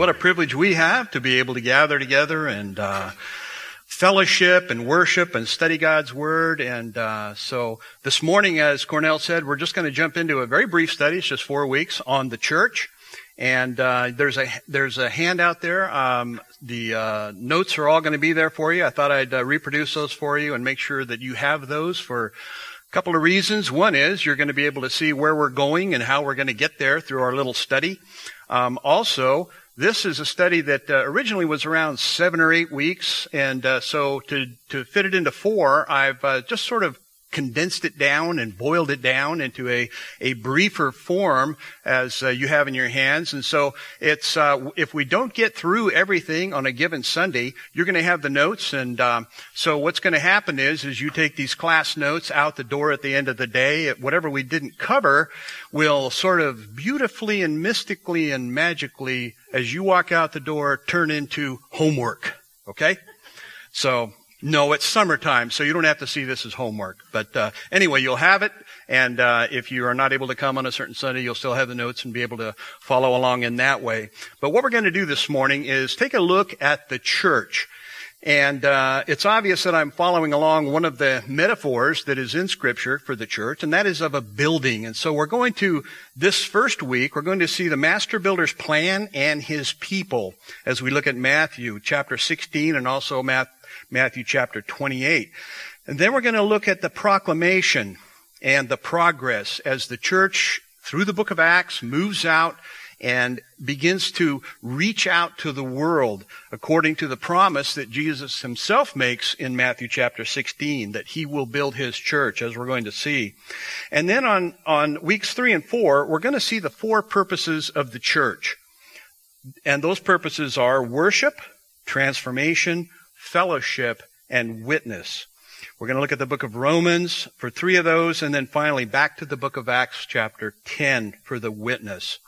What a privilege we have to be able to gather together and uh, fellowship and worship and study God's Word. And uh, so this morning, as Cornell said, we're just going to jump into a very brief study. It's just four weeks on the church. And uh, there's a there's a handout there. Um, the uh, notes are all going to be there for you. I thought I'd uh, reproduce those for you and make sure that you have those for a couple of reasons. One is you're going to be able to see where we're going and how we're going to get there through our little study. Um, also, this is a study that uh, originally was around seven or eight weeks, and uh, so to to fit it into four, I've uh, just sort of condensed it down and boiled it down into a, a briefer form as uh, you have in your hands. And so it's, uh, if we don't get through everything on a given Sunday, you're going to have the notes. And, um, so what's going to happen is, is you take these class notes out the door at the end of the day. Whatever we didn't cover will sort of beautifully and mystically and magically, as you walk out the door, turn into homework. Okay? So no, it's summertime, so you don't have to see this as homework. But uh, anyway, you'll have it, and uh, if you are not able to come on a certain Sunday, you'll still have the notes and be able to follow along in that way. But what we're going to do this morning is take a look at the church. And uh, it's obvious that I'm following along one of the metaphors that is in Scripture for the church, and that is of a building. And so we're going to, this first week, we're going to see the master builder's plan and his people as we look at Matthew chapter 16 and also Matthew Matthew chapter 28. And then we're going to look at the proclamation and the progress as the church through the book of Acts moves out and begins to reach out to the world according to the promise that Jesus himself makes in Matthew chapter 16 that he will build his church as we're going to see. And then on, on weeks three and four, we're going to see the four purposes of the church. And those purposes are worship, transformation, fellowship, and witness. We're going to look at the book of Romans for three of those, and then finally back to the book of Acts chapter 10 for the witness.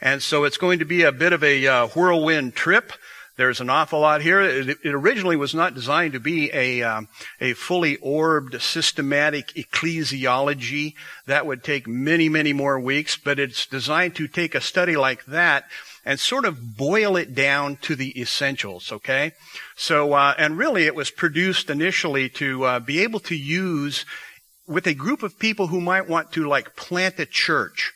And so it's going to be a bit of a uh, whirlwind trip. There's an awful lot here. It, it originally was not designed to be a um, a fully orbed, systematic ecclesiology. That would take many, many more weeks. But it's designed to take a study like that and sort of boil it down to the essentials, okay? So, uh, and really it was produced initially to uh, be able to use with a group of people who might want to like plant a church.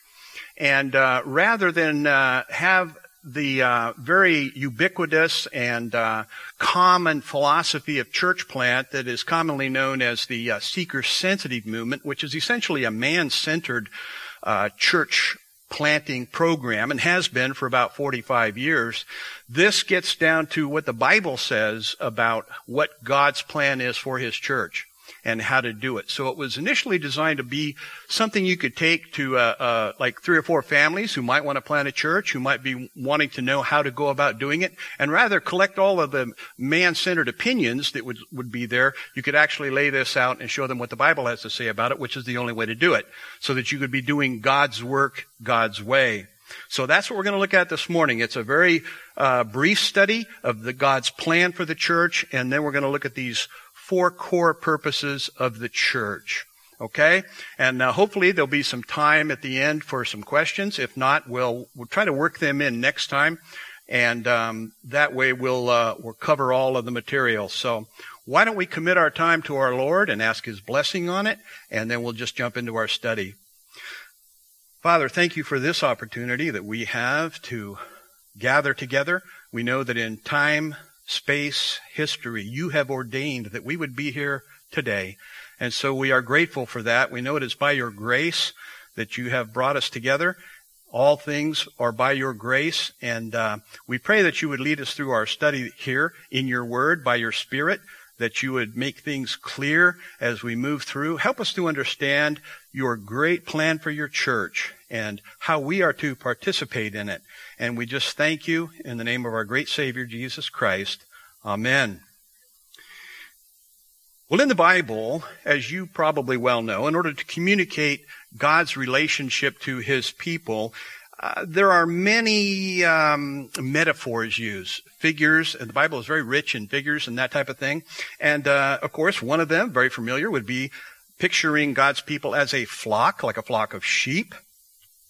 And uh, rather than uh, have the uh, very ubiquitous and uh, common philosophy of church plant that is commonly known as the seeker sensitive movement, which is essentially a man centered uh, church planting program and has been for about 45 years. This gets down to what the Bible says about what God's plan is for His church and how to do it. So it was initially designed to be something you could take to uh, uh, like three or four families who might want to plant a church, who might be wanting to know how to go about doing it, and rather collect all of the man-centered opinions that would, would be there. You could actually lay this out and show them what the Bible has to say about it, which is the only way to do it, so that you could be doing God's work God's way. So that's what we're going to look at this morning. It's a very uh, brief study of the God's plan for the church, and then we're going to look at these four core purposes of the church. Okay? And uh, hopefully there'll be some time at the end for some questions. If not, we'll, we'll try to work them in next time. And um, that way we'll, uh, we'll cover all of the material. So why don't we commit our time to our Lord and ask His blessing on it, and then we'll just jump into our study. Father, thank you for this opportunity that we have to gather together. We know that in time, space, history. You have ordained that we would be here today. And so we are grateful for that. We know it is by your grace that you have brought us together. All things are by your grace. And uh, we pray that you would lead us through our study here in your word by your spirit, that you would make things clear as we move through. Help us to understand your great plan for your church and how we are to participate in it. And we just thank you in the name of our great Savior, Jesus Christ. Amen. Well, in the Bible, as you probably well know, in order to communicate God's relationship to his people, uh, there are many um, metaphors used, figures. And the Bible is very rich in figures and that type of thing. And uh, of course, one of them, very familiar, would be picturing God's people as a flock, like a flock of sheep,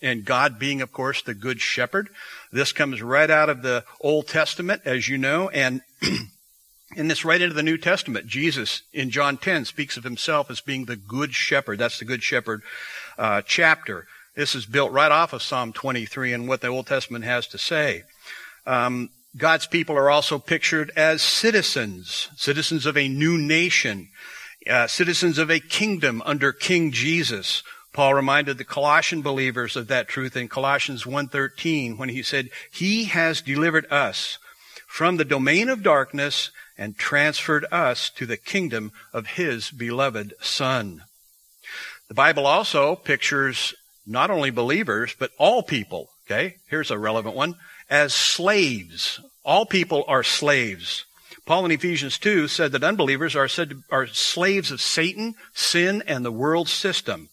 and God being, of course, the good shepherd. This comes right out of the Old Testament, as you know, and in this right into the New Testament. Jesus in John 10 speaks of himself as being the good shepherd. That's the good shepherd uh, chapter. This is built right off of Psalm 23 and what the Old Testament has to say. Um, God's people are also pictured as citizens, citizens of a new nation, uh, citizens of a kingdom under King Jesus. Paul reminded the Colossian believers of that truth in Colossians 1:13 when he said, "He has delivered us from the domain of darkness and transferred us to the kingdom of his beloved son." The Bible also pictures not only believers, but all people, okay? Here's a relevant one, as slaves. All people are slaves. Paul in Ephesians 2 said that unbelievers are said to, are slaves of Satan, sin, and the world system.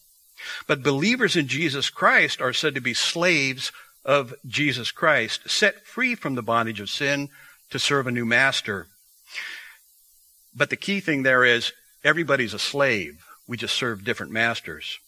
But believers in Jesus Christ are said to be slaves of Jesus Christ, set free from the bondage of sin to serve a new master. But the key thing there is everybody's a slave. We just serve different masters.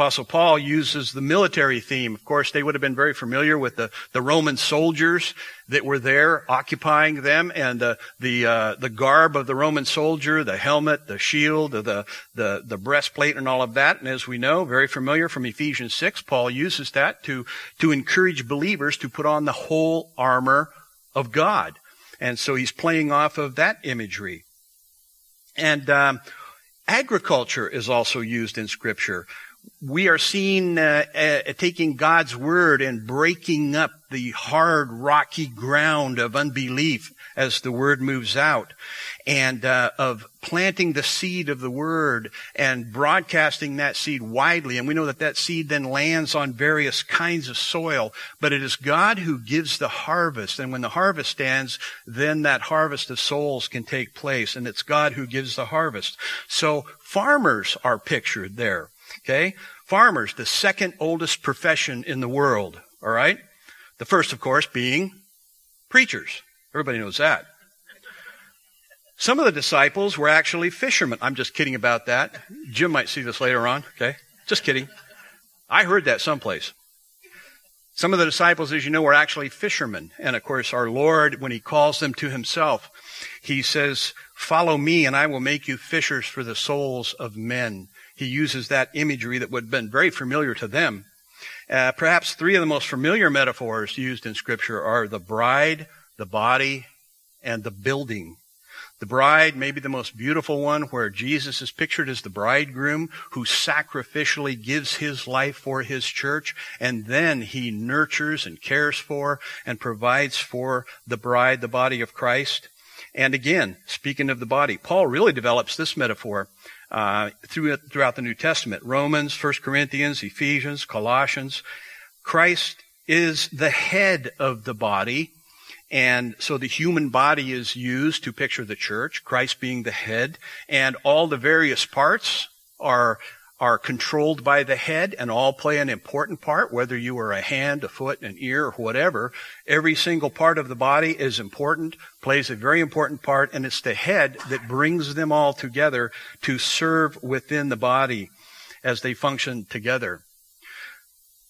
Apostle Paul uses the military theme. Of course, they would have been very familiar with the, the Roman soldiers that were there occupying them and the, the, uh, the garb of the Roman soldier, the helmet, the shield, the, the, the breastplate and all of that. And as we know, very familiar from Ephesians 6, Paul uses that to, to encourage believers to put on the whole armor of God. And so he's playing off of that imagery. And, um, agriculture is also used in scripture we are seen uh, uh, taking God's word and breaking up the hard, rocky ground of unbelief as the word moves out, and uh, of planting the seed of the word and broadcasting that seed widely. And we know that that seed then lands on various kinds of soil, but it is God who gives the harvest. And when the harvest stands, then that harvest of souls can take place, and it's God who gives the harvest. So farmers are pictured there. Okay? Farmers, the second oldest profession in the world. All right? The first, of course, being preachers. Everybody knows that. Some of the disciples were actually fishermen. I'm just kidding about that. Jim might see this later on. Okay? Just kidding. I heard that someplace. Some of the disciples, as you know, were actually fishermen. And of course, our Lord, when He calls them to Himself, He says, Follow me and I will make you fishers for the souls of men he uses that imagery that would have been very familiar to them. Uh, perhaps three of the most familiar metaphors used in Scripture are the bride, the body, and the building. The bride may be the most beautiful one, where Jesus is pictured as the bridegroom who sacrificially gives his life for his church, and then he nurtures and cares for and provides for the bride, the body of Christ. And again, speaking of the body, Paul really develops this metaphor uh, throughout the New Testament. Romans, 1 Corinthians, Ephesians, Colossians. Christ is the head of the body. And so the human body is used to picture the church, Christ being the head, and all the various parts are are controlled by the head and all play an important part, whether you are a hand, a foot, an ear, or whatever. Every single part of the body is important, plays a very important part, and it's the head that brings them all together to serve within the body as they function together.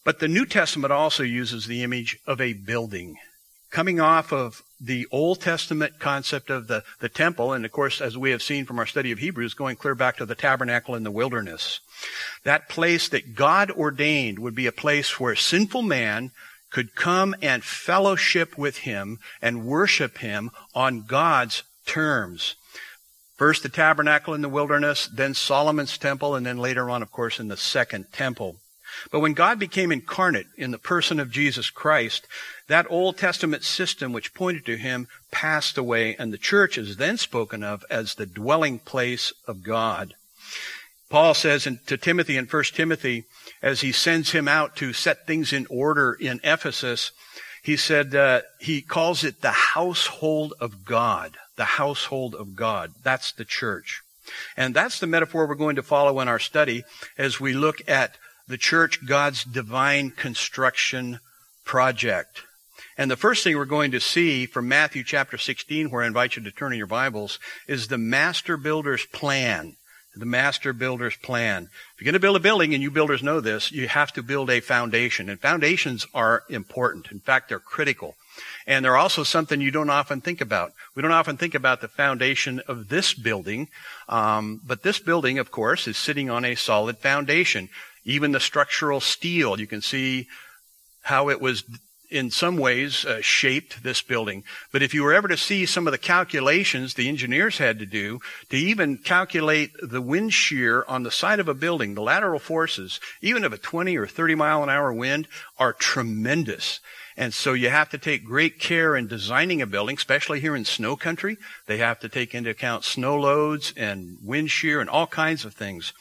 But the New Testament also uses the image of a building coming off of the Old Testament concept of the, the temple, and of course, as we have seen from our study of Hebrews, going clear back to the tabernacle in the wilderness. That place that God ordained would be a place where sinful man could come and fellowship with him and worship him on God's terms. First the tabernacle in the wilderness, then Solomon's temple, and then later on, of course, in the second temple. But when God became incarnate in the person of Jesus Christ, that Old Testament system which pointed to him passed away, and the church is then spoken of as the dwelling place of God. Paul says in, to Timothy in 1 Timothy, as he sends him out to set things in order in Ephesus, he said uh, he calls it the household of God. The household of God. That's the church. And that's the metaphor we're going to follow in our study as we look at the church, God's divine construction project. And the first thing we're going to see from Matthew chapter 16, where I invite you to turn in your Bibles, is the master builder's plan. The master builder's plan. If you're going to build a building, and you builders know this, you have to build a foundation. And foundations are important. In fact, they're critical. And they're also something you don't often think about. We don't often think about the foundation of this building, um, but this building, of course, is sitting on a solid foundation. Even the structural steel, you can see how it was in some ways uh, shaped this building. But if you were ever to see some of the calculations the engineers had to do to even calculate the wind shear on the side of a building, the lateral forces, even of a 20 or 30 mile an hour wind, are tremendous. And so you have to take great care in designing a building, especially here in snow country. They have to take into account snow loads and wind shear and all kinds of things.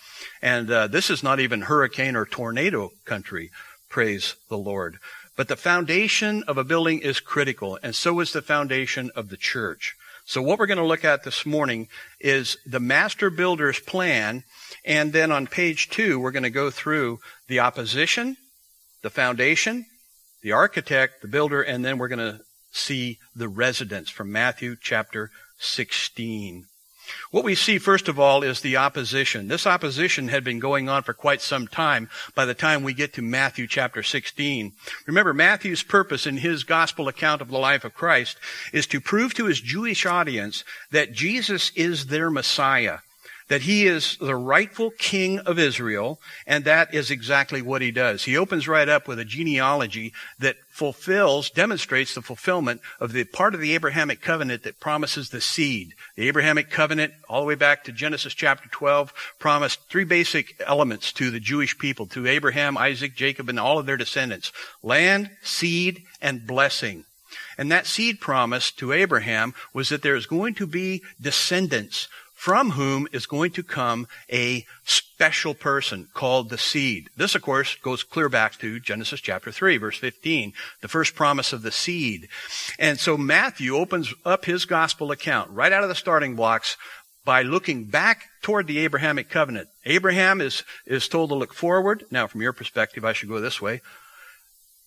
And uh, this is not even hurricane or tornado country. Praise the Lord. But the foundation of a building is critical, and so is the foundation of the church. So what we're going to look at this morning is the master builder's plan, and then on page two, we're going to go through the opposition, the foundation, the architect, the builder, and then we're going to see the residents from Matthew chapter 16. What we see first of all is the opposition. This opposition had been going on for quite some time by the time we get to Matthew chapter 16. Remember, Matthew's purpose in his gospel account of the life of Christ is to prove to his Jewish audience that Jesus is their Messiah that he is the rightful king of Israel, and that is exactly what he does. He opens right up with a genealogy that fulfills, demonstrates the fulfillment of the part of the Abrahamic covenant that promises the seed. The Abrahamic covenant, all the way back to Genesis chapter 12, promised three basic elements to the Jewish people, to Abraham, Isaac, Jacob, and all of their descendants. Land, seed, and blessing. And that seed promise to Abraham was that there is going to be descendants from whom is going to come a special person called the seed. This, of course, goes clear back to Genesis chapter 3, verse 15, the first promise of the seed. And so Matthew opens up his gospel account right out of the starting blocks by looking back toward the Abrahamic covenant. Abraham is, is told to look forward. Now, from your perspective, I should go this way.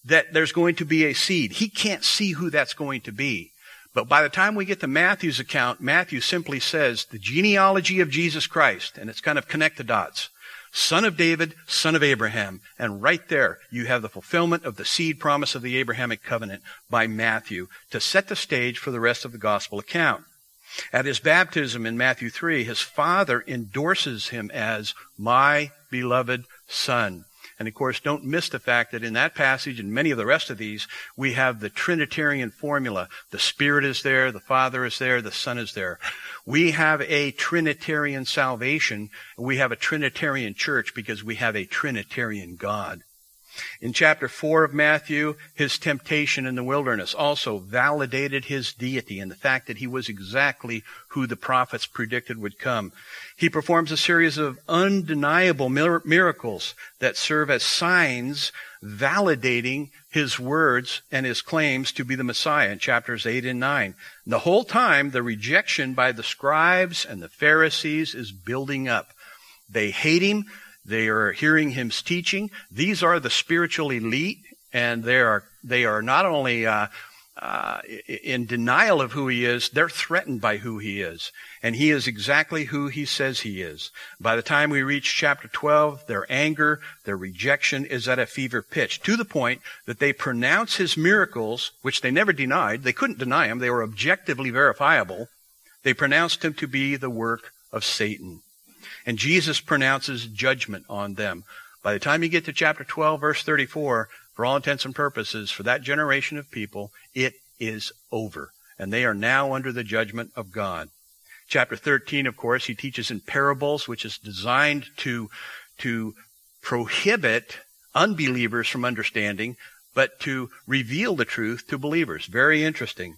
That there's going to be a seed. He can't see who that's going to be. But by the time we get to Matthew's account, Matthew simply says the genealogy of Jesus Christ, and it's kind of connect the dots. Son of David, son of Abraham. And right there, you have the fulfillment of the seed promise of the Abrahamic covenant by Matthew to set the stage for the rest of the gospel account. At his baptism in Matthew 3, his father endorses him as my beloved son. And of course, don't miss the fact that in that passage and many of the rest of these, we have the Trinitarian formula. The Spirit is there, the Father is there, the Son is there. We have a Trinitarian salvation, we have a Trinitarian church because we have a Trinitarian God. In chapter 4 of Matthew, his temptation in the wilderness also validated his deity and the fact that he was exactly who the prophets predicted would come. He performs a series of undeniable miracles that serve as signs validating his words and his claims to be the Messiah in chapters 8 and 9. And the whole time, the rejection by the scribes and the Pharisees is building up. They hate him. They are hearing him teaching. These are the spiritual elite, and they are they are not only uh, uh, in denial of who he is, they're threatened by who he is, and he is exactly who he says he is. By the time we reach chapter 12, their anger, their rejection is at a fever pitch, to the point that they pronounce his miracles, which they never denied. They couldn't deny them; they were objectively verifiable. They pronounced him to be the work of Satan. And Jesus pronounces judgment on them. By the time you get to chapter 12, verse 34, for all intents and purposes, for that generation of people, it is over. And they are now under the judgment of God. Chapter 13, of course, he teaches in parables, which is designed to, to prohibit unbelievers from understanding, but to reveal the truth to believers. Very interesting.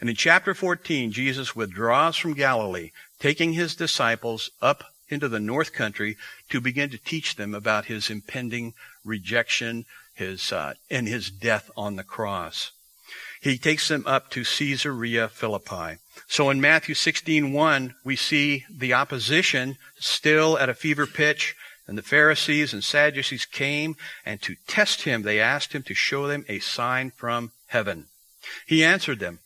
And in chapter 14, Jesus withdraws from Galilee, taking his disciples up into the North Country to begin to teach them about his impending rejection his, uh, and his death on the cross. He takes them up to Caesarea Philippi. So in Matthew 16:1, we see the opposition still at a fever pitch, and the Pharisees and Sadducees came, and to test him, they asked him to show them a sign from heaven. He answered them,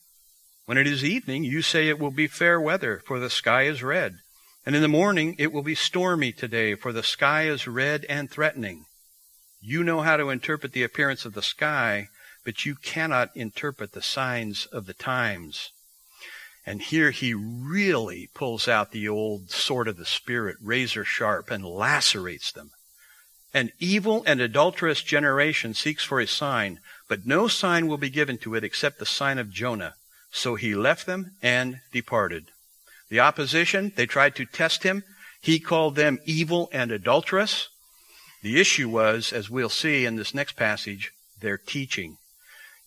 When it is evening, you say it will be fair weather, for the sky is red. And in the morning, it will be stormy today, for the sky is red and threatening. You know how to interpret the appearance of the sky, but you cannot interpret the signs of the times. And here he really pulls out the old sword of the Spirit, razor sharp, and lacerates them. An evil and adulterous generation seeks for a sign, but no sign will be given to it except the sign of Jonah. So he left them and departed. The opposition, they tried to test him. He called them evil and adulterous. The issue was, as we'll see in this next passage, their teaching.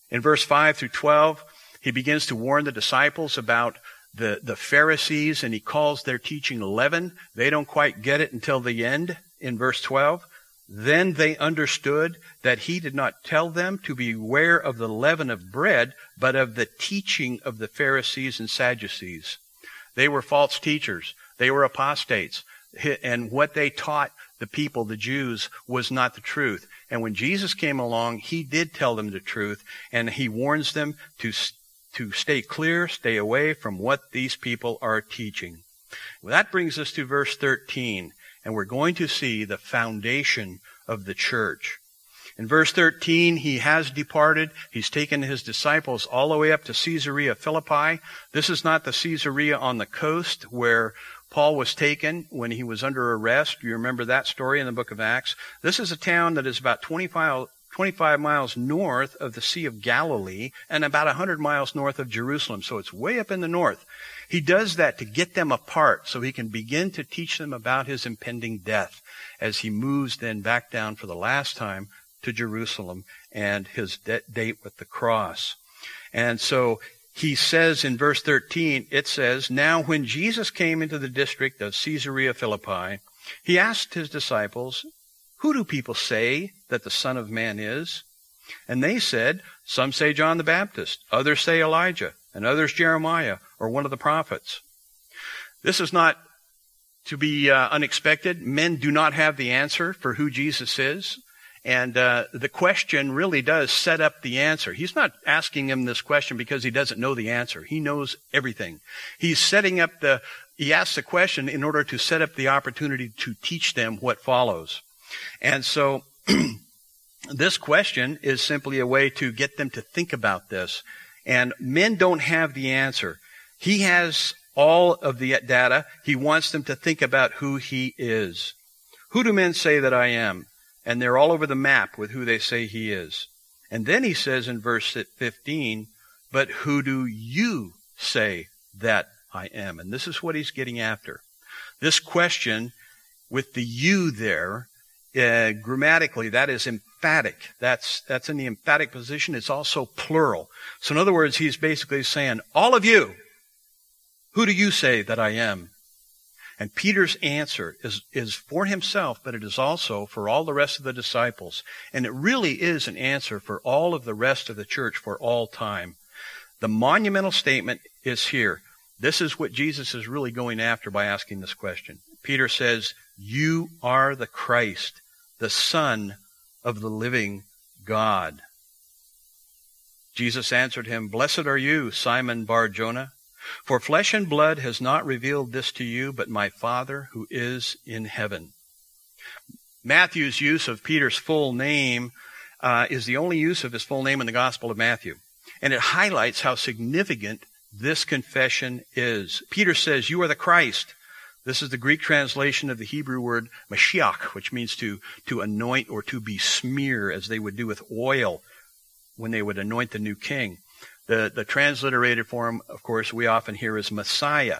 In verse 5 through 12, he begins to warn the disciples about the, the Pharisees and he calls their teaching leaven. They don't quite get it until the end in verse 12. Then they understood that he did not tell them to beware of the leaven of bread, but of the teaching of the Pharisees and Sadducees. They were false teachers. They were apostates. And what they taught the people, the Jews, was not the truth. And when Jesus came along, he did tell them the truth, and he warns them to to stay clear, stay away from what these people are teaching. Well, that brings us to verse 13, and we're going to see the foundation of the church. In verse 13, he has departed. He's taken his disciples all the way up to Caesarea Philippi. This is not the Caesarea on the coast where Paul was taken when he was under arrest. You remember that story in the book of Acts? This is a town that is about 25, 25 miles north of the Sea of Galilee and about 100 miles north of Jerusalem. So it's way up in the north. He does that to get them apart so he can begin to teach them about his impending death as he moves then back down for the last time to Jerusalem and his de- date with the cross. And so he says in verse 13, it says, Now when Jesus came into the district of Caesarea Philippi, he asked his disciples, who do people say that the Son of Man is? And they said, Some say John the Baptist, others say Elijah, and others Jeremiah, or one of the prophets. This is not to be uh, unexpected. Men do not have the answer for who Jesus is. And uh, the question really does set up the answer. He's not asking him this question because he doesn't know the answer. He knows everything. He's setting up the, he asks the question in order to set up the opportunity to teach them what follows. And so this question is simply a way to get them to think about this. And men don't have the answer. He has all of the data. He wants them to think about who he is. Who do men say that I am? And they're all over the map with who they say he is. And then he says in verse 15, but who do you say that I am? And this is what he's getting after. This question with the you there uh, grammatically, that is emphatic. That's, that's in the emphatic position. It's also plural. So in other words, he's basically saying, all of you, who do you say that I am? And Peter's answer is, is for himself, but it is also for all the rest of the disciples. And it really is an answer for all of the rest of the church for all time. The monumental statement is here. This is what Jesus is really going after by asking this question. Peter says, You are the Christ, the Son of the living God. Jesus answered him, Blessed are you, Simon Bar Jonah, for flesh and blood has not revealed this to you, but my Father who is in heaven. Matthew's use of Peter's full name uh, is the only use of his full name in the Gospel of Matthew. And it highlights how significant this confession is. Peter says, You are the Christ, this is the Greek translation of the Hebrew word Mashiach, which means to, to anoint or to besmear, as they would do with oil when they would anoint the new king. The, the transliterated form, of course, we often hear is Messiah.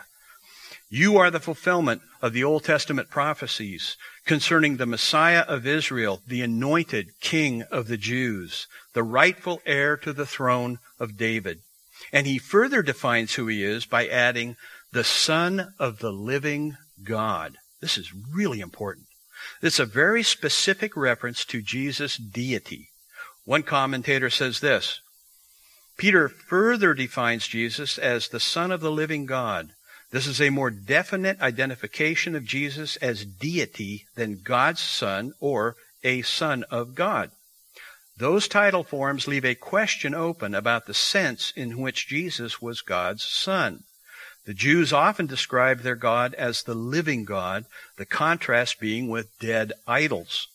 You are the fulfillment of the Old Testament prophecies concerning the Messiah of Israel, the anointed King of the Jews, the rightful heir to the throne of David. And he further defines who he is by adding, the Son of the living God. This is really important. It's a very specific reference to Jesus' deity. One commentator says this Peter further defines Jesus as the Son of the living God. This is a more definite identification of Jesus as deity than God's Son or a Son of God. Those title forms leave a question open about the sense in which Jesus was God's Son. The Jews often described their God as the living God, the contrast being with dead idols.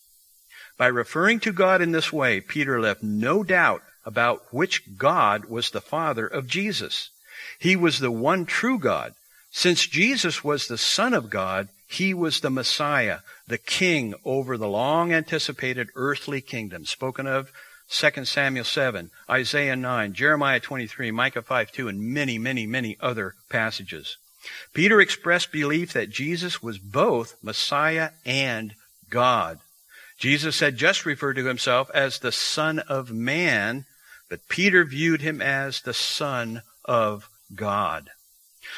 By referring to God in this way, Peter left no doubt about which God was the Father of Jesus. He was the one true God. Since Jesus was the Son of God, he was the Messiah, the king over the long anticipated earthly kingdom, spoken of 2 Samuel 7, Isaiah 9, Jeremiah 23, Micah 5 2, and many, many, many other passages. Peter expressed belief that Jesus was both Messiah and God. Jesus had just referred to himself as the Son of Man, but Peter viewed him as the Son of God.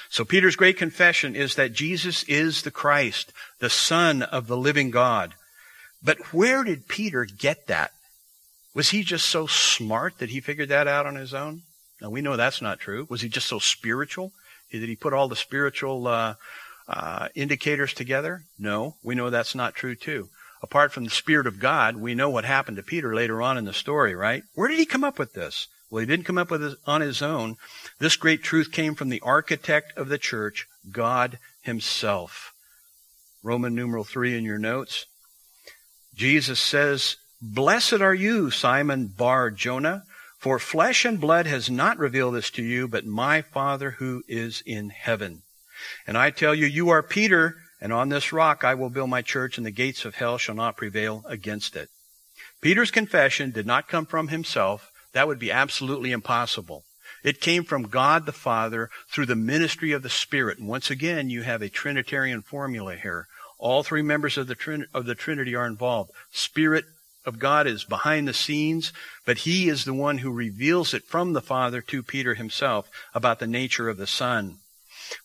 So Peter's great confession is that Jesus is the Christ, the Son of the living God. But where did Peter get that? Was he just so smart that he figured that out on his own? Now we know that's not true. Was he just so spiritual? Did he put all the spiritual uh, uh, indicators together? No, we know that's not true too. Apart from the Spirit of God, we know what happened to Peter later on in the story, right? Where did he come up with this? Well, he didn't come up with it on his own. This great truth came from the architect of the church, God himself. Roman numeral 3 in your notes. Jesus says, Blessed are you, Simon Bar Jonah, for flesh and blood has not revealed this to you, but my Father who is in heaven. And I tell you, you are Peter, and on this rock I will build my church, and the gates of hell shall not prevail against it. Peter's confession did not come from himself, that would be absolutely impossible. It came from God the Father through the ministry of the Spirit. And once again, you have a Trinitarian formula here. All three members of the, Trin- of the Trinity are involved. Spirit of God is behind the scenes, but He is the one who reveals it from the Father to Peter himself about the nature of the Son.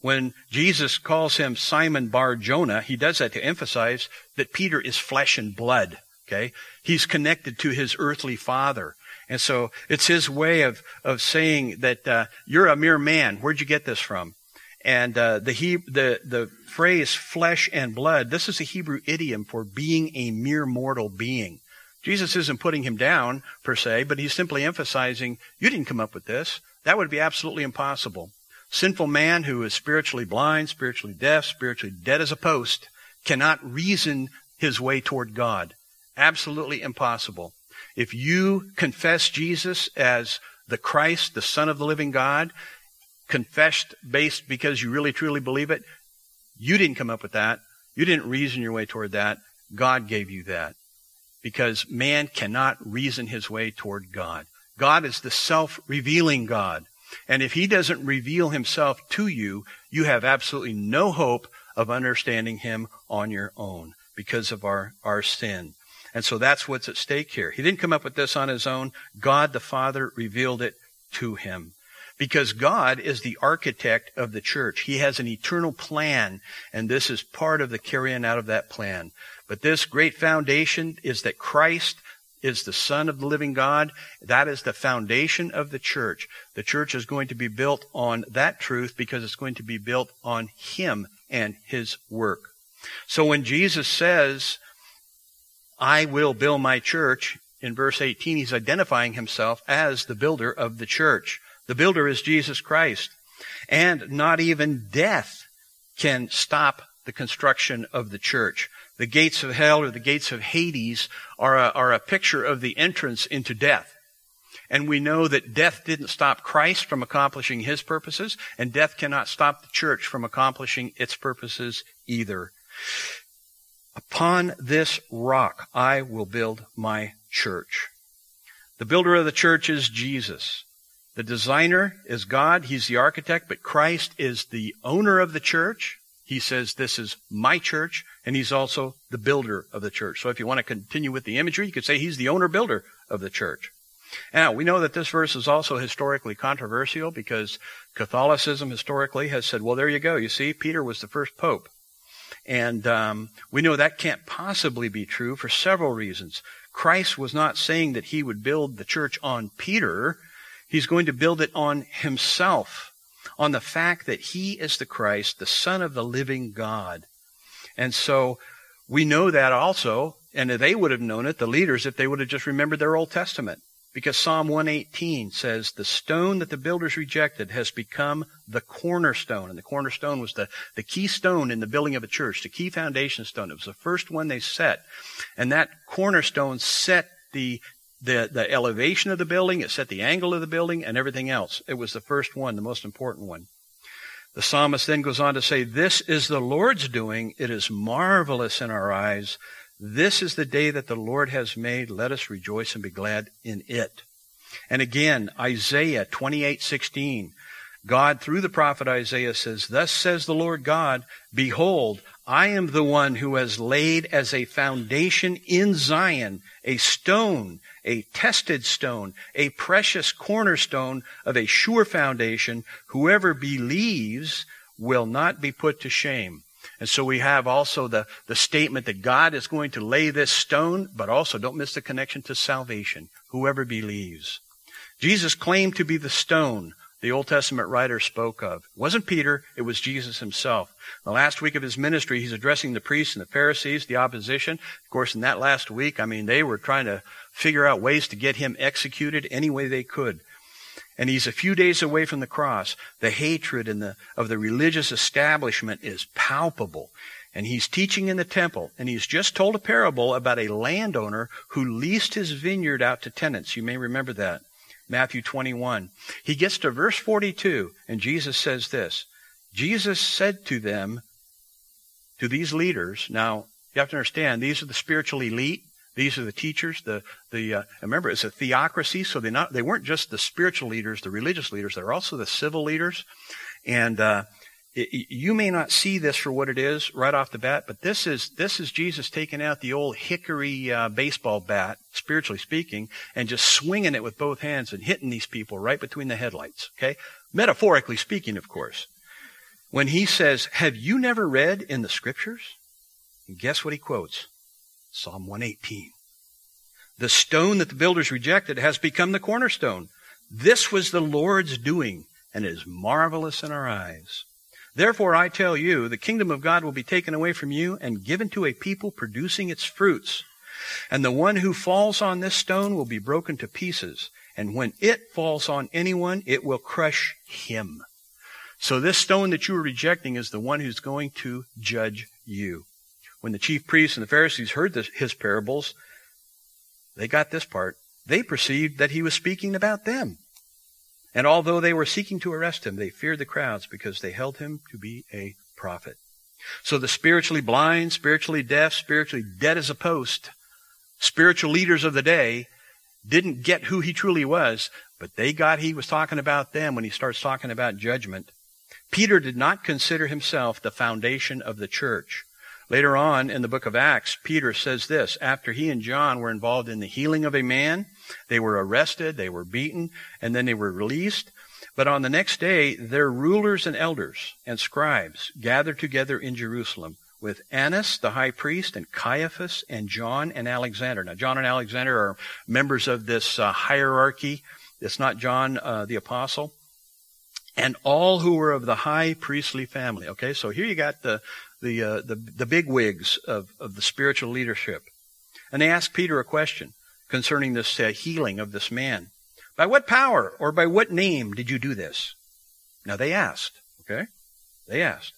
When Jesus calls him Simon Bar Jonah, he does that to emphasize that Peter is flesh and blood. Okay? He's connected to his earthly father. And so it's his way of, of saying that uh, you're a mere man. Where'd you get this from? And uh, the, he, the, the phrase flesh and blood, this is a Hebrew idiom for being a mere mortal being. Jesus isn't putting him down per se, but he's simply emphasizing, you didn't come up with this. That would be absolutely impossible. Sinful man who is spiritually blind, spiritually deaf, spiritually dead as a post, cannot reason his way toward God. Absolutely impossible. If you confess Jesus as the Christ, the Son of the living God, confessed based because you really truly believe it, you didn't come up with that. You didn't reason your way toward that. God gave you that. Because man cannot reason his way toward God. God is the self-revealing God. And if he doesn't reveal himself to you, you have absolutely no hope of understanding him on your own because of our, our sin. And so that's what's at stake here. He didn't come up with this on his own. God the Father revealed it to him. Because God is the architect of the church. He has an eternal plan, and this is part of the carrying out of that plan. But this great foundation is that Christ is the Son of the living God. That is the foundation of the church. The church is going to be built on that truth because it's going to be built on Him and His work. So when Jesus says, I will build my church. In verse 18, he's identifying himself as the builder of the church. The builder is Jesus Christ. And not even death can stop the construction of the church. The gates of hell or the gates of Hades are a, are a picture of the entrance into death. And we know that death didn't stop Christ from accomplishing his purposes, and death cannot stop the church from accomplishing its purposes either. Upon this rock I will build my church. The builder of the church is Jesus. The designer is God. He's the architect, but Christ is the owner of the church. He says, this is my church, and he's also the builder of the church. So if you want to continue with the imagery, you could say he's the owner builder of the church. Now, we know that this verse is also historically controversial because Catholicism historically has said, well, there you go. You see, Peter was the first pope. And um, we know that can't possibly be true for several reasons. Christ was not saying that he would build the church on Peter. He's going to build it on himself, on the fact that he is the Christ, the Son of the living God. And so we know that also, and they would have known it, the leaders, if they would have just remembered their Old Testament. Because Psalm 118 says, the stone that the builders rejected has become the cornerstone. And the cornerstone was the, the key stone in the building of a church, the key foundation stone. It was the first one they set. And that cornerstone set the, the, the elevation of the building, it set the angle of the building, and everything else. It was the first one, the most important one. The psalmist then goes on to say, This is the Lord's doing. It is marvelous in our eyes. This is the day that the Lord has made. Let us rejoice and be glad in it. And again, Isaiah 28:16. God through the prophet Isaiah says, "Thus says the Lord God, behold, I am the one who has laid as a foundation in Zion a stone, a tested stone, a precious cornerstone of a sure foundation. Whoever believes will not be put to shame." And so we have also the, the statement that God is going to lay this stone, but also don't miss the connection to salvation. Whoever believes. Jesus claimed to be the stone the Old Testament writer spoke of. It wasn't Peter, it was Jesus himself. The last week of his ministry, he's addressing the priests and the Pharisees, the opposition. Of course, in that last week, I mean, they were trying to figure out ways to get him executed any way they could and he's a few days away from the cross, the hatred in the, of the religious establishment is palpable. And he's teaching in the temple, and he's just told a parable about a landowner who leased his vineyard out to tenants. You may remember that. Matthew 21. He gets to verse 42, and Jesus says this. Jesus said to them, to these leaders, now, you have to understand, these are the spiritual elite. These are the teachers. The the uh, remember it's a theocracy, so they not they weren't just the spiritual leaders, the religious leaders. They're also the civil leaders, and uh, you may not see this for what it is right off the bat, but this is this is Jesus taking out the old hickory uh, baseball bat, spiritually speaking, and just swinging it with both hands and hitting these people right between the headlights. Okay, metaphorically speaking, of course. When he says, "Have you never read in the scriptures?" And guess what he quotes? Psalm 118. The stone that the builders rejected has become the cornerstone. This was the Lord's doing, and it is marvelous in our eyes. Therefore, I tell you, the kingdom of God will be taken away from you and given to a people producing its fruits. And the one who falls on this stone will be broken to pieces. And when it falls on anyone, it will crush him. So this stone that you are rejecting is the one who's going to judge you. When the chief priests and the Pharisees heard this, his parables, they got this part. They perceived that he was speaking about them. And although they were seeking to arrest him, they feared the crowds because they held him to be a prophet. So the spiritually blind, spiritually deaf, spiritually dead as a post, spiritual leaders of the day didn't get who he truly was, but they got he was talking about them when he starts talking about judgment. Peter did not consider himself the foundation of the church. Later on in the book of Acts, Peter says this after he and John were involved in the healing of a man, they were arrested, they were beaten, and then they were released. But on the next day, their rulers and elders and scribes gathered together in Jerusalem with Annas, the high priest, and Caiaphas, and John and Alexander. Now, John and Alexander are members of this uh, hierarchy. It's not John uh, the apostle. And all who were of the high priestly family. Okay, so here you got the, the, uh, the, the big wigs of, of the spiritual leadership. And they asked Peter a question concerning this uh, healing of this man. By what power or by what name did you do this? Now they asked, okay? They asked.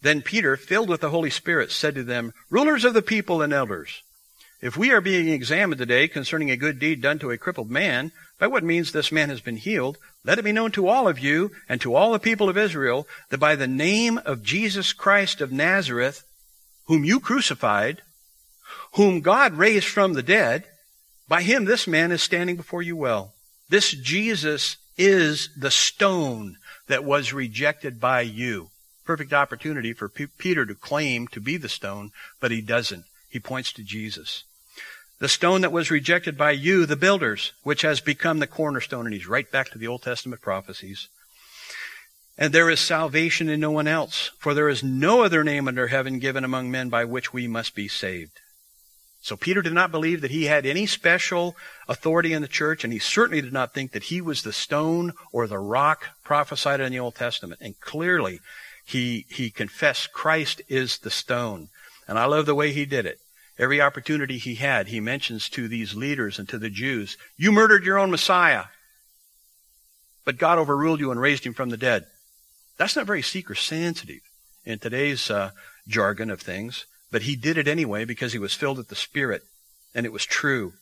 Then Peter, filled with the Holy Spirit, said to them, Rulers of the people and elders, if we are being examined today concerning a good deed done to a crippled man, by what means this man has been healed, let it be known to all of you and to all the people of Israel that by the name of Jesus Christ of Nazareth, whom you crucified, whom God raised from the dead, by him this man is standing before you well. This Jesus is the stone that was rejected by you. Perfect opportunity for P- Peter to claim to be the stone, but he doesn't. He points to Jesus. The stone that was rejected by you, the builders, which has become the cornerstone. And he's right back to the Old Testament prophecies. And there is salvation in no one else, for there is no other name under heaven given among men by which we must be saved. So Peter did not believe that he had any special authority in the church, and he certainly did not think that he was the stone or the rock prophesied in the Old Testament. And clearly, he, he confessed Christ is the stone. And I love the way he did it. Every opportunity he had, he mentions to these leaders and to the Jews, you murdered your own Messiah, but God overruled you and raised him from the dead. That's not very seeker sensitive in today's uh, jargon of things, but he did it anyway because he was filled with the Spirit, and it was true.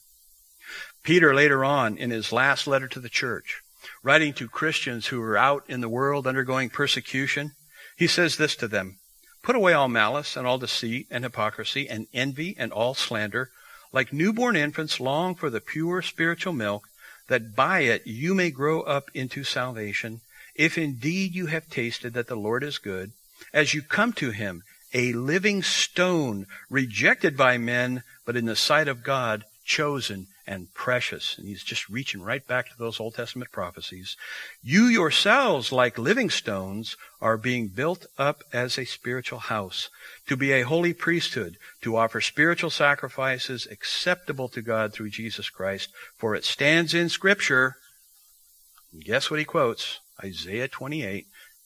Peter later on in his last letter to the church, writing to Christians who were out in the world undergoing persecution, he says this to them Put away all malice and all deceit and hypocrisy and envy and all slander. Like newborn infants, long for the pure spiritual milk, that by it you may grow up into salvation, if indeed you have tasted that the Lord is good, as you come to him, a living stone, rejected by men, but in the sight of God, chosen and precious. And he's just reaching right back to those Old Testament prophecies. You yourselves, like living stones, are being built up as a spiritual house, to be a holy priesthood, to offer spiritual sacrifices acceptable to God through Jesus Christ. For it stands in Scripture. Guess what he quotes? Isaiah 28.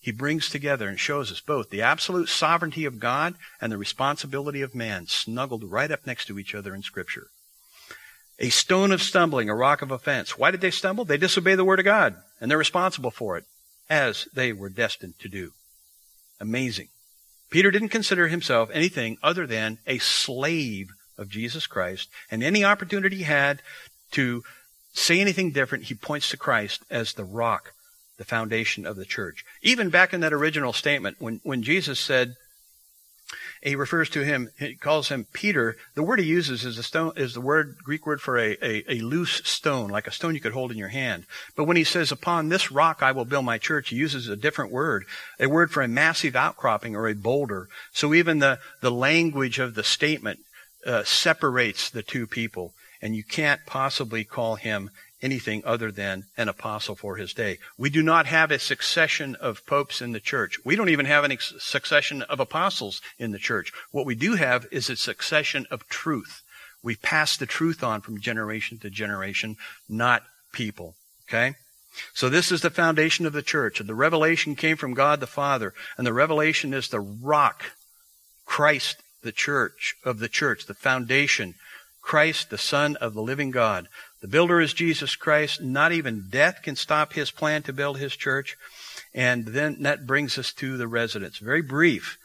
He brings together and shows us both the absolute sovereignty of God and the responsibility of man snuggled right up next to each other in Scripture a stone of stumbling, a rock of offense. Why did they stumble? They disobeyed the word of God, and they're responsible for it, as they were destined to do. Amazing. Peter didn't consider himself anything other than a slave of Jesus Christ, and any opportunity he had to say anything different, he points to Christ as the rock, the foundation of the church. Even back in that original statement, when, when Jesus said, he refers to him, he calls him Peter. The word he uses is a stone, is the word, Greek word for a, a, a, loose stone, like a stone you could hold in your hand. But when he says, upon this rock I will build my church, he uses a different word, a word for a massive outcropping or a boulder. So even the, the language of the statement uh, separates the two people. And you can't possibly call him anything other than an apostle for his day. We do not have a succession of popes in the church. We don't even have a succession of apostles in the church. What we do have is a succession of truth. We pass the truth on from generation to generation, not people. Okay? So this is the foundation of the church. And the revelation came from God the Father. And the revelation is the rock, Christ, the church of the church, the foundation. Christ, the Son of the living God. The builder is Jesus Christ. Not even death can stop his plan to build his church. And then that brings us to the residence. Very brief.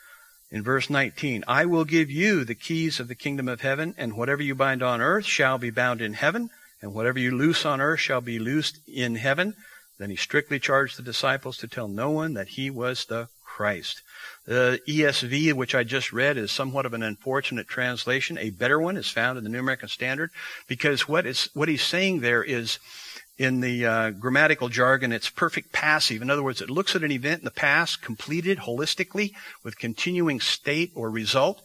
In verse 19, I will give you the keys of the kingdom of heaven, and whatever you bind on earth shall be bound in heaven, and whatever you loose on earth shall be loosed in heaven. Then he strictly charged the disciples to tell no one that he was the Christ. The ESV, which I just read, is somewhat of an unfortunate translation. A better one is found in the New American Standard because what is what he's saying there is in the uh, grammatical jargon, it's perfect passive. In other words, it looks at an event in the past completed holistically with continuing state or result,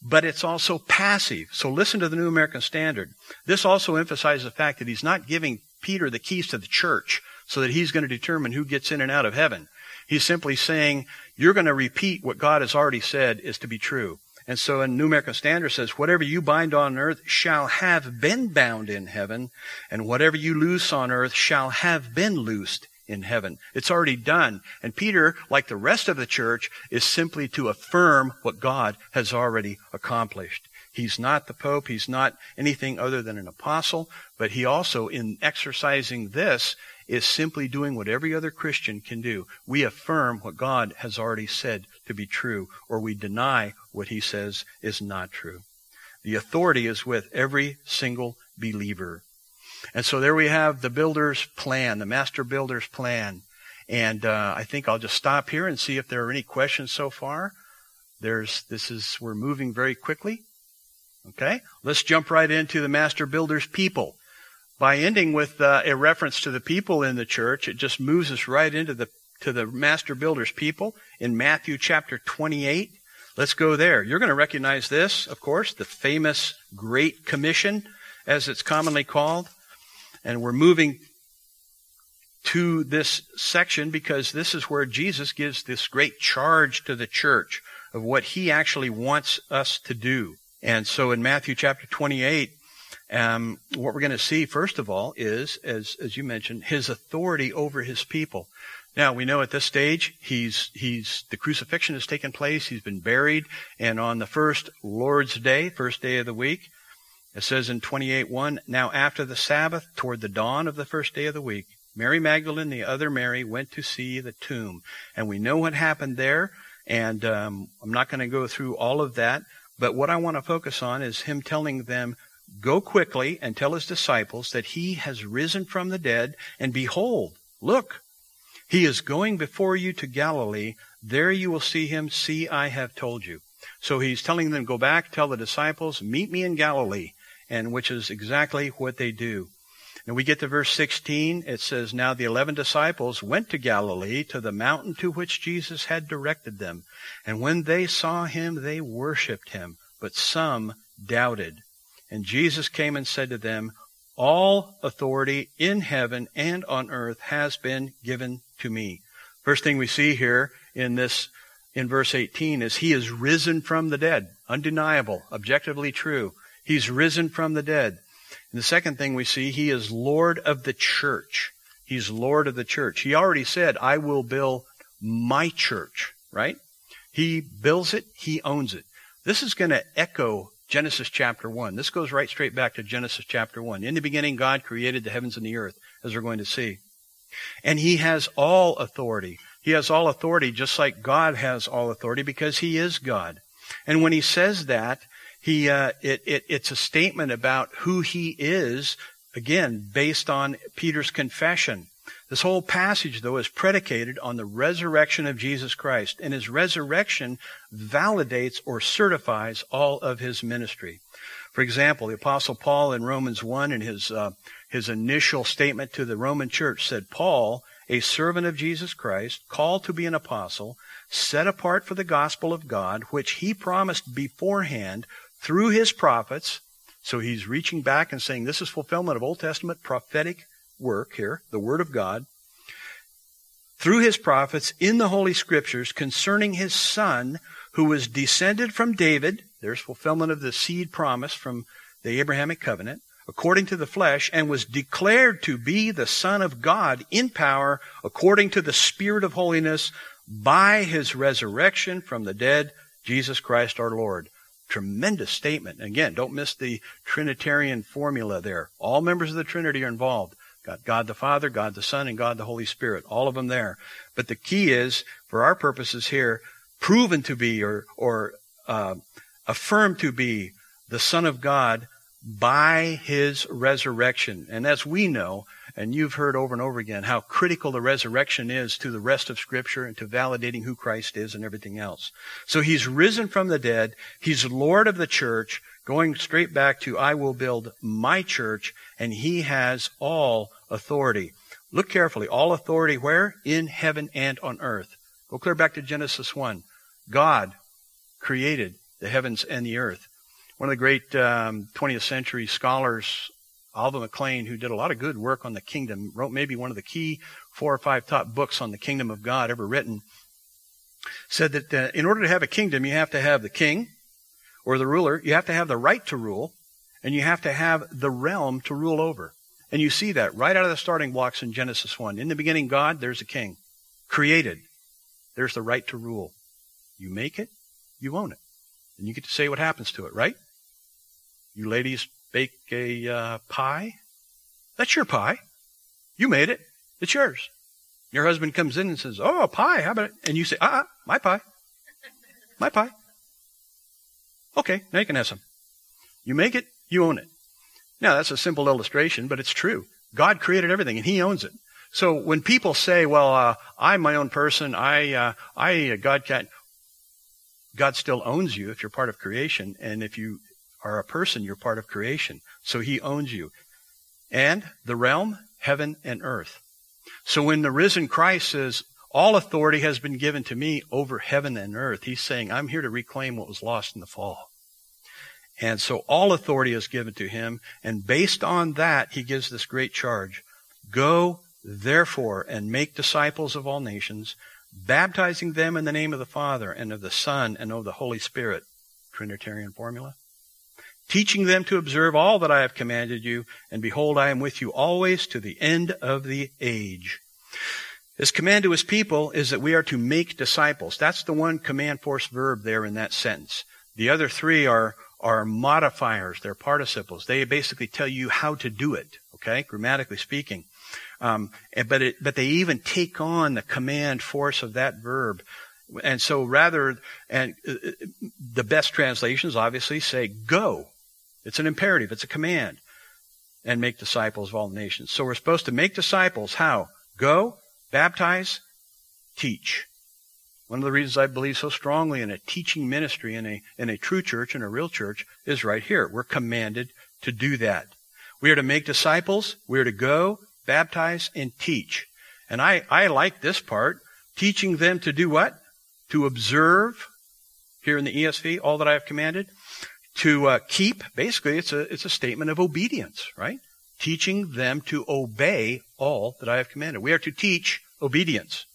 but it's also passive. So listen to the New American Standard. This also emphasizes the fact that he's not giving Peter the keys to the church so that he's going to determine who gets in and out of heaven. He's simply saying, you're going to repeat what God has already said is to be true. And so in New American Standard says, whatever you bind on earth shall have been bound in heaven, and whatever you loose on earth shall have been loosed in heaven. It's already done. And Peter, like the rest of the church, is simply to affirm what God has already accomplished. He's not the Pope. He's not anything other than an apostle. But he also, in exercising this, is simply doing what every other Christian can do. We affirm what God has already said to be true, or we deny what he says is not true. The authority is with every single believer. And so there we have the builder's plan, the master builder's plan. And uh, I think I'll just stop here and see if there are any questions so far. There's this is we're moving very quickly. Okay, let's jump right into the master builder's people. By ending with uh, a reference to the people in the church, it just moves us right into the to the master builder's people in Matthew chapter 28. Let's go there. You're going to recognize this, of course, the famous Great Commission, as it's commonly called. And we're moving to this section because this is where Jesus gives this great charge to the church of what he actually wants us to do. And so in Matthew chapter 28, um, what we're going to see, first of all, is, as, as you mentioned, his authority over his people. Now, we know at this stage, he's, he's, the crucifixion has taken place, he's been buried, and on the first Lord's Day, first day of the week, it says in 28.1, Now after the Sabbath, toward the dawn of the first day of the week, Mary Magdalene, the other Mary, went to see the tomb. And we know what happened there, and um, I'm not going to go through all of that, but what I want to focus on is him telling them, Go quickly and tell his disciples that he has risen from the dead, and behold, look, he is going before you to Galilee. There you will see him. See, I have told you. So he's telling them, go back, tell the disciples, meet me in Galilee, and which is exactly what they do. And we get to verse 16. It says, Now the eleven disciples went to Galilee to the mountain to which Jesus had directed them. And when they saw him, they worshipped him, but some doubted. And Jesus came and said to them, All authority in heaven and on earth has been given to me. First thing we see here in this, in verse 18 is he is risen from the dead. Undeniable, objectively true. He's risen from the dead. And the second thing we see, he is Lord of the church. He's Lord of the church. He already said, I will build my church, right? He builds it, he owns it. This is going to echo Genesis chapter 1. This goes right straight back to Genesis chapter 1. In the beginning, God created the heavens and the earth, as we're going to see. And he has all authority. He has all authority just like God has all authority because he is God. And when he says that, he, uh, it, it, it's a statement about who he is, again, based on Peter's confession. This whole passage, though, is predicated on the resurrection of Jesus Christ, and his resurrection validates or certifies all of his ministry. For example, the Apostle Paul in Romans 1 in his uh, his initial statement to the Roman church said, Paul, a servant of Jesus Christ, called to be an apostle, set apart for the gospel of God, which he promised beforehand through his prophets. So he's reaching back and saying this is fulfillment of Old Testament prophetic work here, the Word of God. Through his prophets in the Holy Scriptures concerning his Son, who was descended from David. There's fulfillment of the seed promise from the Abrahamic covenant according to the flesh and was declared to be the Son of God in power according to the Spirit of holiness by his resurrection from the dead, Jesus Christ our Lord. Tremendous statement. Again, don't miss the Trinitarian formula there. All members of the Trinity are involved. Got God the Father, God the Son, and God the Holy Spirit. All of them there. But the key is, for our purposes here, proven to be or, or uh, affirmed to be the Son of God by his resurrection. And as we know, and you've heard over and over again, how critical the resurrection is to the rest of Scripture and to validating who Christ is and everything else. So he's risen from the dead. He's Lord of the church, going straight back to, I will build my church, and he has all authority. Look carefully. All authority where? In heaven and on earth. Go clear back to Genesis 1. God created the heavens and the earth. One of the great um, 20th century scholars, Alva McClain, who did a lot of good work on the kingdom, wrote maybe one of the key four or five top books on the kingdom of God ever written, said that uh, in order to have a kingdom, you have to have the king or the ruler, you have to have the right to rule, and you have to have the realm to rule over. And you see that right out of the starting blocks in Genesis 1. In the beginning, God, there's a king. Created. There's the right to rule. You make it, you own it. And you get to say what happens to it, right? You ladies bake a uh, pie? That's your pie. You made it. It's yours. Your husband comes in and says, Oh, a pie. How about it? And you say, Uh uh my pie. My pie. Okay, now you can have some. You make it, you own it. Now, that's a simple illustration, but it's true. God created everything and He owns it. So when people say, well, uh, I'm my own person, I, uh, I, uh, God can't, God still owns you if you're part of creation. And if you are a person, you're part of creation. So he owns you. and the realm, heaven and earth. So when the risen Christ says, all authority has been given to me over heaven and earth, he's saying, I'm here to reclaim what was lost in the fall. And so all authority is given to him. And based on that, he gives this great charge. Go therefore and make disciples of all nations, baptizing them in the name of the Father and of the Son and of the Holy Spirit. Trinitarian formula teaching them to observe all that I have commanded you, and behold, I am with you always to the end of the age. His command to his people is that we are to make disciples. That's the one command force verb there in that sentence. The other three are, are modifiers. They're participles. They basically tell you how to do it, okay, grammatically speaking. Um, but it, but they even take on the command force of that verb. And so rather, and uh, uh the best translations obviously say go. It's an imperative. It's a command. And make disciples of all nations. So we're supposed to make disciples. How? Go, baptize, teach. One of the reasons I believe so strongly in a teaching ministry in a, in a true church, in a real church, is right here. We're commanded to do that. We are to make disciples. We are to go, baptize, and teach. And I, I like this part. Teaching them to do what? To observe, here in the ESV, all that I have commanded to uh, keep, basically, it's a, it's a statement of obedience, right? Teaching them to obey all that I have commanded. We are to teach obedience.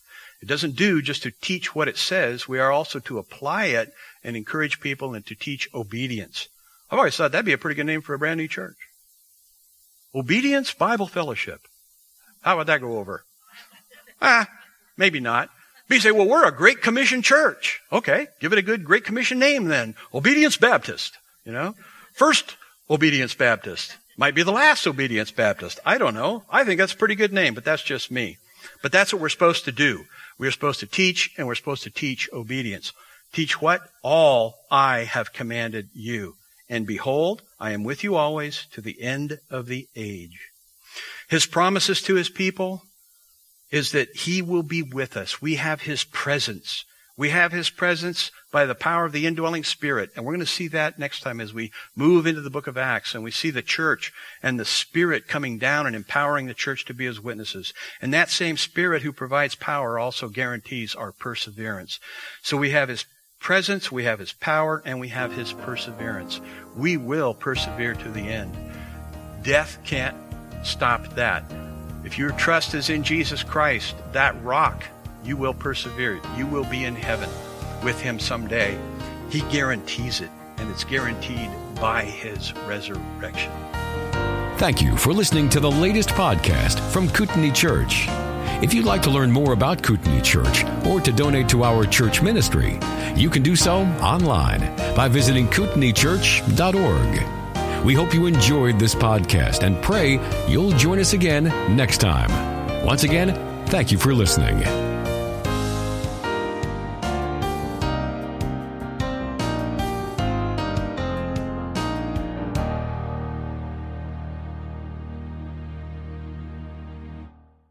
It doesn't do just to teach what it says. We are also to apply it and encourage people and to teach obedience. I've always thought that'd be a pretty good name for a brand new church. Obedience Bible Fellowship. How would that go over? Ah, maybe not. But you say, well, we're a Great Commission church. Okay, give it a good Great Commission name then. Obedience Baptist. You know? First Obedience Baptist. Might be the last Obedience Baptist. I don't know. I think that's a pretty good name, but that's just me. But that's what we're supposed to do. We're supposed to teach, and we're supposed to teach obedience. Teach what? All I have commanded you. And behold, I am with you always to the end of the age. His promises to his people is that he will be with us. We have his presence. We have his presence by the power of the indwelling spirit. And we're going to see that next time as we move into the book of Acts and we see the church and the spirit coming down and empowering the church to be his witnesses. And that same spirit who provides power also guarantees our perseverance. So we have his presence, we have his power, and we have his perseverance. We will persevere to the end. Death can't stop that. If your trust is in Jesus Christ, that rock you will persevere. You will be in heaven with him someday. He guarantees it, and it's guaranteed by his resurrection. Thank you for listening to the latest podcast from Kootenai Church. If you'd like to learn more about Kootenai Church or to donate to our church ministry, you can do so online by visiting kootenaichurch.org. We hope you enjoyed this podcast and pray you'll join us again next time. Once again, thank you for listening.